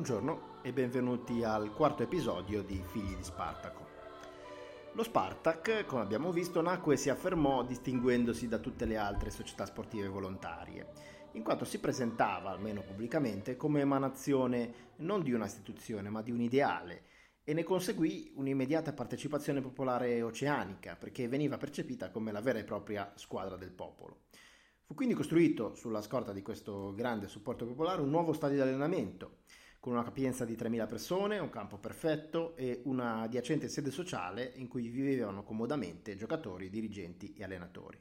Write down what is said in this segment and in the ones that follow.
Buongiorno e benvenuti al quarto episodio di Figli di Spartaco. Lo Spartak, come abbiamo visto, nacque e si affermò distinguendosi da tutte le altre società sportive volontarie, in quanto si presentava, almeno pubblicamente, come emanazione non di una istituzione ma di un ideale e ne conseguì un'immediata partecipazione popolare oceanica perché veniva percepita come la vera e propria squadra del popolo. Fu quindi costruito, sulla scorta di questo grande supporto popolare, un nuovo stadio di allenamento con una capienza di 3.000 persone, un campo perfetto e una adiacente sede sociale in cui vivevano comodamente giocatori, dirigenti e allenatori.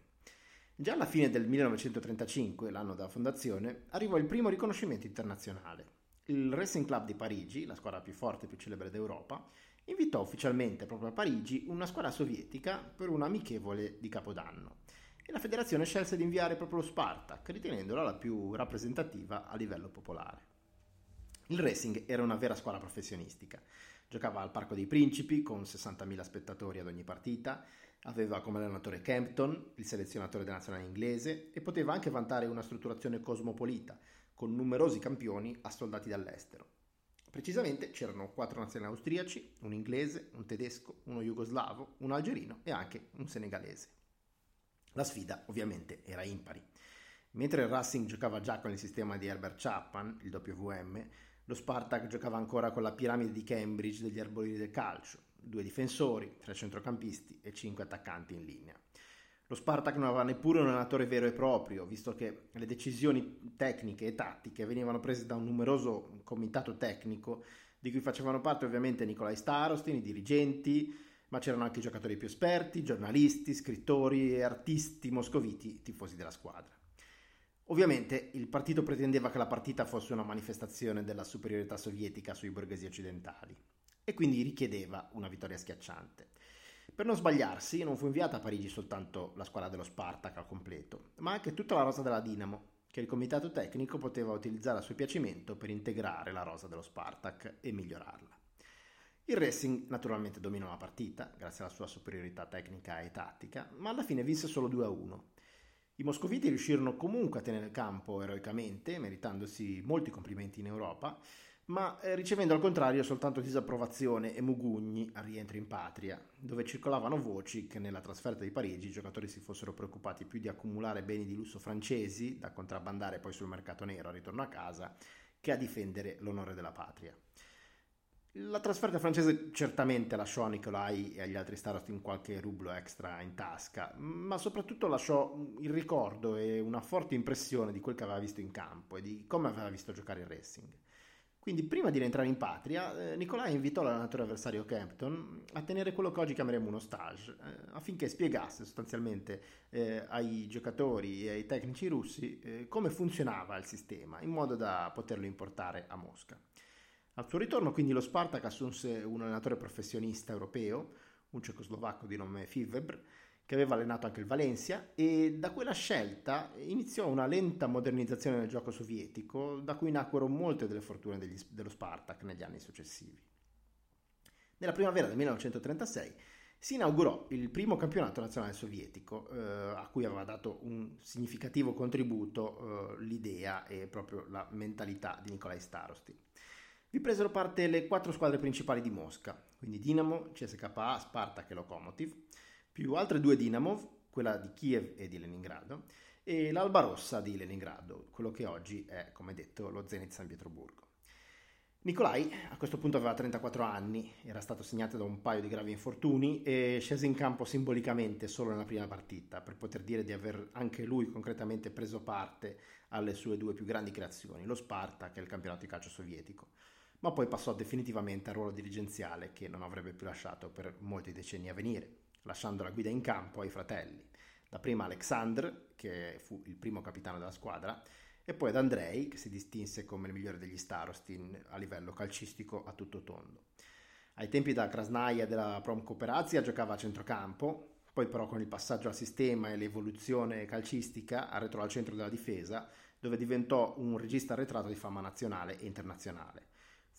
Già alla fine del 1935, l'anno della fondazione, arrivò il primo riconoscimento internazionale. Il Racing Club di Parigi, la squadra più forte e più celebre d'Europa, invitò ufficialmente proprio a Parigi una squadra sovietica per un amichevole di Capodanno e la federazione scelse di inviare proprio lo Spartak, ritenendola la più rappresentativa a livello popolare. Il Racing era una vera squadra professionistica. Giocava al Parco dei Principi con 60.000 spettatori ad ogni partita, aveva come allenatore Campton, il selezionatore della nazionale inglese, e poteva anche vantare una strutturazione cosmopolita, con numerosi campioni assoldati dall'estero. Precisamente c'erano quattro nazionali austriaci, un inglese, un tedesco, uno jugoslavo, un algerino e anche un senegalese. La sfida ovviamente era impari. Mentre il Racing giocava già con il sistema di Herbert Chapman, il WM, lo Spartak giocava ancora con la piramide di Cambridge degli arborieri del calcio, due difensori, tre centrocampisti e cinque attaccanti in linea. Lo Spartak non aveva neppure un allenatore vero e proprio, visto che le decisioni tecniche e tattiche venivano prese da un numeroso comitato tecnico, di cui facevano parte ovviamente Nicolai Starostin, i dirigenti, ma c'erano anche i giocatori più esperti, giornalisti, scrittori e artisti moscoviti tifosi della squadra. Ovviamente il partito pretendeva che la partita fosse una manifestazione della superiorità sovietica sui borghesi occidentali e quindi richiedeva una vittoria schiacciante. Per non sbagliarsi, non fu inviata a Parigi soltanto la squadra dello Spartak al completo, ma anche tutta la rosa della Dinamo, che il comitato tecnico poteva utilizzare a suo piacimento per integrare la rosa dello Spartak e migliorarla. Il Racing naturalmente dominò la partita, grazie alla sua superiorità tecnica e tattica, ma alla fine vinse solo 2-1 i moscoviti riuscirono comunque a tenere il campo eroicamente, meritandosi molti complimenti in Europa, ma eh, ricevendo al contrario soltanto disapprovazione e mugugni al rientro in patria, dove circolavano voci che nella trasferta di Parigi i giocatori si fossero preoccupati più di accumulare beni di lusso francesi da contrabbandare poi sul mercato nero al ritorno a casa che a difendere l'onore della patria. La trasferta francese certamente lasciò a Nicolai e agli altri Starostin qualche rublo extra in tasca, ma soprattutto lasciò il ricordo e una forte impressione di quel che aveva visto in campo e di come aveva visto giocare il Racing. Quindi prima di rientrare in patria, eh, Nicolai invitò l'allenatore avversario Campton a tenere quello che oggi chiameremo uno stage, eh, affinché spiegasse sostanzialmente eh, ai giocatori e ai tecnici russi eh, come funzionava il sistema, in modo da poterlo importare a Mosca. Al suo ritorno quindi lo Spartak assunse un allenatore professionista europeo, un cecoslovacco di nome Fivebr, che aveva allenato anche il Valencia e da quella scelta iniziò una lenta modernizzazione del gioco sovietico da cui nacquero molte delle fortune degli, dello Spartak negli anni successivi. Nella primavera del 1936 si inaugurò il primo campionato nazionale sovietico eh, a cui aveva dato un significativo contributo eh, l'idea e proprio la mentalità di Nikolai Starostin. Vi presero parte le quattro squadre principali di Mosca, quindi Dinamo, CSKA, Spartak e Lokomotiv, più altre due Dinamo, quella di Kiev e di Leningrado, e l'Alba Rossa di Leningrado, quello che oggi è, come detto, lo Zenit San Pietroburgo. Nicolai a questo punto aveva 34 anni, era stato segnato da un paio di gravi infortuni e scese in campo simbolicamente solo nella prima partita per poter dire di aver anche lui concretamente preso parte alle sue due più grandi creazioni, lo Spartak e il campionato di calcio sovietico, ma poi passò definitivamente al ruolo dirigenziale che non avrebbe più lasciato per molti decenni a venire, lasciando la guida in campo ai fratelli, dapprima Alexandr, che fu il primo capitano della squadra, e poi ad Andrei, che si distinse come il migliore degli Starostin a livello calcistico a tutto tondo. Ai tempi della Krasnaya e della Prom Cooperazia giocava a centrocampo, poi però con il passaggio al sistema e l'evoluzione calcistica arretrò al centro della difesa, dove diventò un regista arretrato di fama nazionale e internazionale.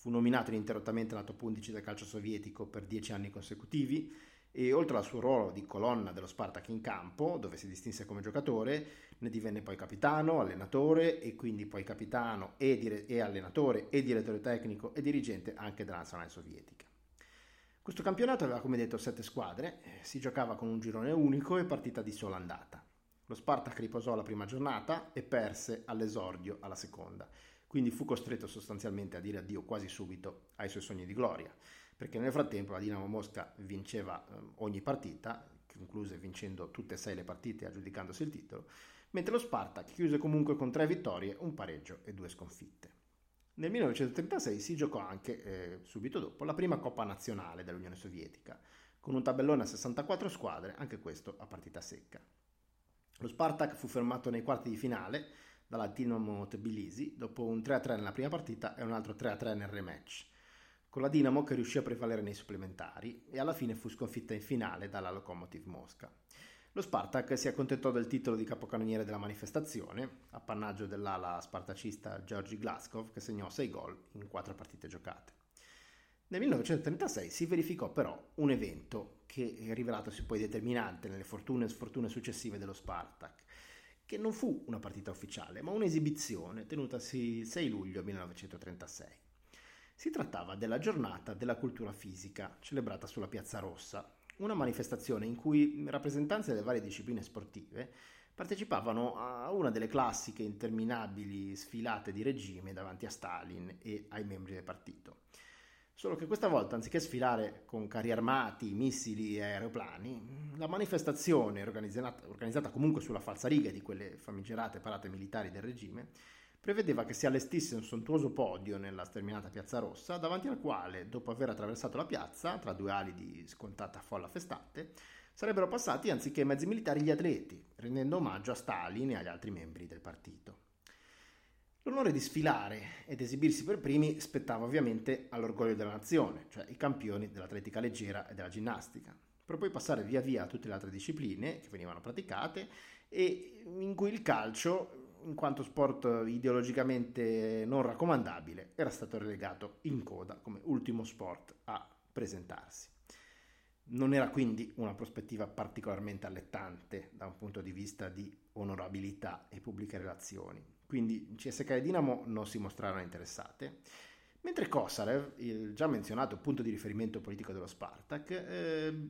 Fu nominato ininterrottamente alla top 11 del calcio sovietico per dieci anni consecutivi e oltre al suo ruolo di colonna dello Spartak in campo, dove si distinse come giocatore, ne divenne poi capitano, allenatore e quindi poi capitano e, dire- e allenatore e direttore tecnico e dirigente anche della nazionale sovietica. Questo campionato aveva come detto sette squadre, eh, si giocava con un girone unico e partita di sola andata. Lo Spartak riposò la prima giornata e perse all'esordio alla seconda, quindi fu costretto sostanzialmente a dire addio quasi subito ai suoi sogni di gloria perché nel frattempo la Dinamo Mosca vinceva eh, ogni partita, concluse vincendo tutte e sei le partite e aggiudicandosi il titolo, mentre lo Spartak chiuse comunque con tre vittorie, un pareggio e due sconfitte. Nel 1936 si giocò anche, eh, subito dopo, la prima Coppa Nazionale dell'Unione Sovietica, con un tabellone a 64 squadre, anche questo a partita secca. Lo Spartak fu fermato nei quarti di finale dalla Dinamo Tbilisi dopo un 3-3 nella prima partita e un altro 3-3 nel rematch con la Dinamo che riuscì a prevalere nei supplementari e alla fine fu sconfitta in finale dalla Lokomotiv Mosca. Lo Spartak si accontentò del titolo di capocannoniere della manifestazione, appannaggio dell'ala spartacista Georgi Glaskov che segnò 6 gol in 4 partite giocate. Nel 1936 si verificò però un evento che è rivelatosi poi determinante nelle fortune e sfortune successive dello Spartak, che non fu una partita ufficiale, ma un'esibizione tenutasi il 6 luglio 1936. Si trattava della giornata della cultura fisica, celebrata sulla Piazza Rossa, una manifestazione in cui rappresentanti delle varie discipline sportive partecipavano a una delle classiche interminabili sfilate di regime davanti a Stalin e ai membri del partito. Solo che questa volta, anziché sfilare con carri armati, missili e aeroplani, la manifestazione, organizzata, organizzata comunque sulla falsariga di quelle famigerate parate militari del regime, prevedeva che si allestisse un sontuoso podio nella sterminata Piazza Rossa, davanti al quale, dopo aver attraversato la piazza, tra due ali di scontata folla festante, sarebbero passati anziché mezzi militari gli atleti, rendendo omaggio a Stalin e agli altri membri del partito. L'onore di sfilare ed esibirsi per primi spettava ovviamente all'orgoglio della nazione, cioè i campioni dell'atletica leggera e della ginnastica, per poi passare via via a tutte le altre discipline che venivano praticate e in cui il calcio in quanto sport ideologicamente non raccomandabile, era stato relegato in coda come ultimo sport a presentarsi. Non era quindi una prospettiva particolarmente allettante da un punto di vista di onorabilità e pubbliche relazioni, quindi CSK e Dinamo non si mostrarono interessate Mentre Kosarev, il già menzionato punto di riferimento politico dello Spartak, eh,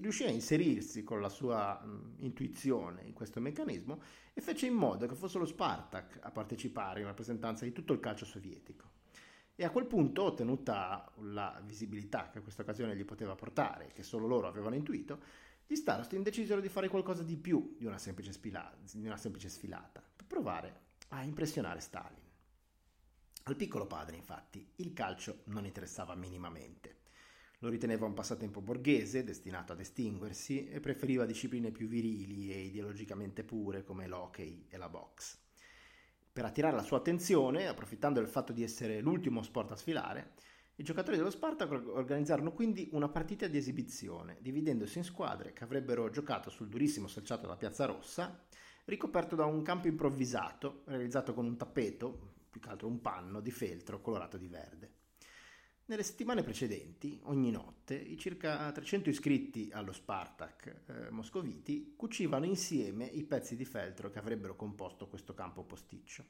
riuscì a inserirsi con la sua mh, intuizione in questo meccanismo e fece in modo che fosse lo Spartak a partecipare in rappresentanza di tutto il calcio sovietico. E a quel punto, ottenuta la visibilità che questa occasione gli poteva portare, che solo loro avevano intuito, gli Starostin decisero di fare qualcosa di più di una semplice, sfilata, di una semplice sfilata, per provare a impressionare Stalin. Al piccolo padre, infatti, il calcio non interessava minimamente. Lo riteneva un passatempo borghese, destinato ad estinguersi, e preferiva discipline più virili e ideologicamente pure come l'hockey e la box. Per attirare la sua attenzione, approfittando del fatto di essere l'ultimo sport a sfilare, i giocatori dello Spartak organizzarono quindi una partita di esibizione, dividendosi in squadre che avrebbero giocato sul durissimo selciato della Piazza Rossa, ricoperto da un campo improvvisato, realizzato con un tappeto, più che altro un panno di feltro colorato di verde. Nelle settimane precedenti, ogni notte, i circa 300 iscritti allo Spartak eh, moscoviti cucivano insieme i pezzi di feltro che avrebbero composto questo campo posticcio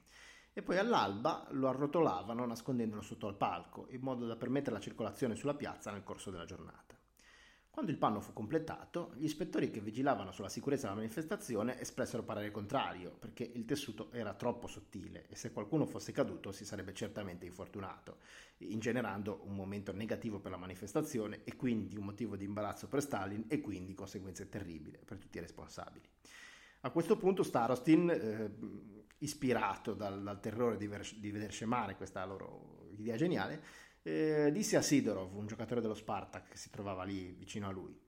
e poi all'alba lo arrotolavano nascondendolo sotto al palco, in modo da permettere la circolazione sulla piazza nel corso della giornata. Quando il panno fu completato, gli ispettori che vigilavano sulla sicurezza della manifestazione espressero parere contrario, perché il tessuto era troppo sottile e se qualcuno fosse caduto si sarebbe certamente infortunato, ingenerando un momento negativo per la manifestazione e quindi un motivo di imbarazzo per Stalin e quindi conseguenze terribili per tutti i responsabili. A questo punto Starostin, eh, ispirato dal, dal terrore di, ver- di veder scemare questa loro idea geniale, eh, disse a Sidorov, un giocatore dello Spartak che si trovava lì vicino a lui,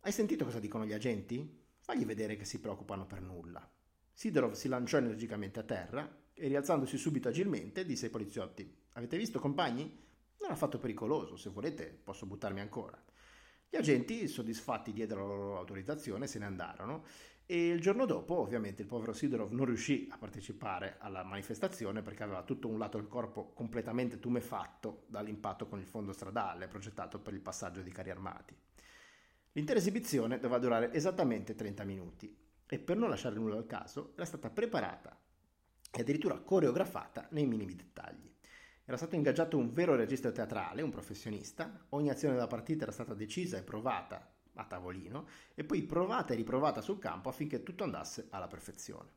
hai sentito cosa dicono gli agenti? Fagli vedere che si preoccupano per nulla. Sidorov si lanciò energicamente a terra e rialzandosi subito agilmente disse ai poliziotti, avete visto compagni? Non è affatto pericoloso, se volete posso buttarmi ancora. Gli agenti, soddisfatti, diedero la loro autorizzazione e se ne andarono e il giorno dopo, ovviamente, il povero Sidorov non riuscì a partecipare alla manifestazione perché aveva tutto un lato del corpo completamente tumefatto dall'impatto con il fondo stradale progettato per il passaggio di carri armati. L'intera esibizione doveva durare esattamente 30 minuti e per non lasciare nulla al caso era stata preparata e addirittura coreografata nei minimi dettagli. Era stato ingaggiato un vero regista teatrale, un professionista, ogni azione della partita era stata decisa e provata a tavolino e poi provata e riprovata sul campo affinché tutto andasse alla perfezione.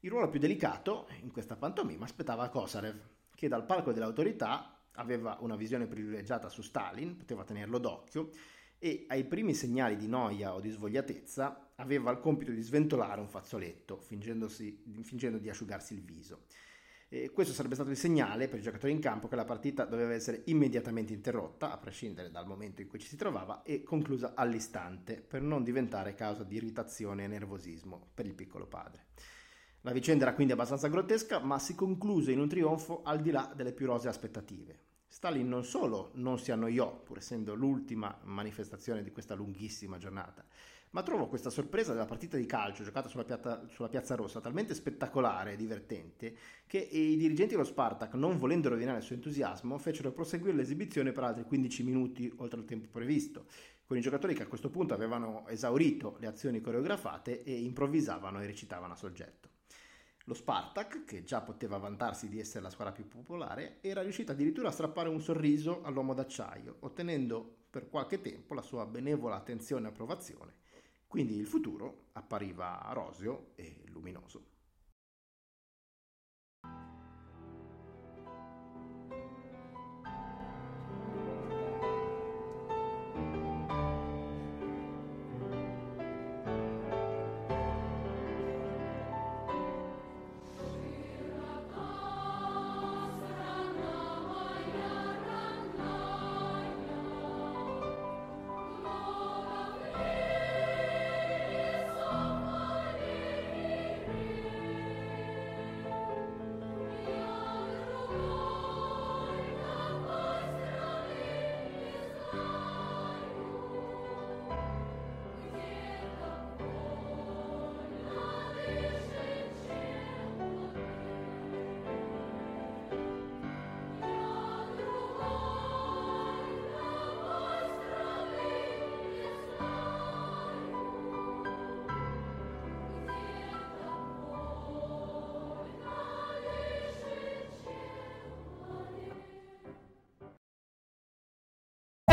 Il ruolo più delicato in questa pantomima aspettava Kosarev, che dal palco dell'autorità aveva una visione privilegiata su Stalin, poteva tenerlo d'occhio e ai primi segnali di noia o di svogliatezza aveva il compito di sventolare un fazzoletto, fingendo di asciugarsi il viso. E questo sarebbe stato il segnale per i giocatori in campo che la partita doveva essere immediatamente interrotta, a prescindere dal momento in cui ci si trovava, e conclusa all'istante, per non diventare causa di irritazione e nervosismo per il piccolo padre. La vicenda era quindi abbastanza grottesca, ma si concluse in un trionfo al di là delle più rose aspettative. Stalin non solo non si annoiò, pur essendo l'ultima manifestazione di questa lunghissima giornata, ma trovo questa sorpresa della partita di calcio giocata sulla, piatta, sulla, Piazza Rossa talmente spettacolare e divertente che i dirigenti dello Spartak, non volendo rovinare il suo entusiasmo, fecero proseguire l'esibizione per altri 15 minuti oltre il tempo previsto, con i giocatori che a questo punto avevano esaurito le azioni coreografate e improvvisavano e recitavano a soggetto. Lo Spartak, che già poteva vantarsi di essere la squadra più popolare, era riuscito addirittura a strappare un sorriso all'uomo d'acciaio, ottenendo per qualche tempo la sua benevola attenzione e approvazione quindi il futuro appariva roseo e luminoso.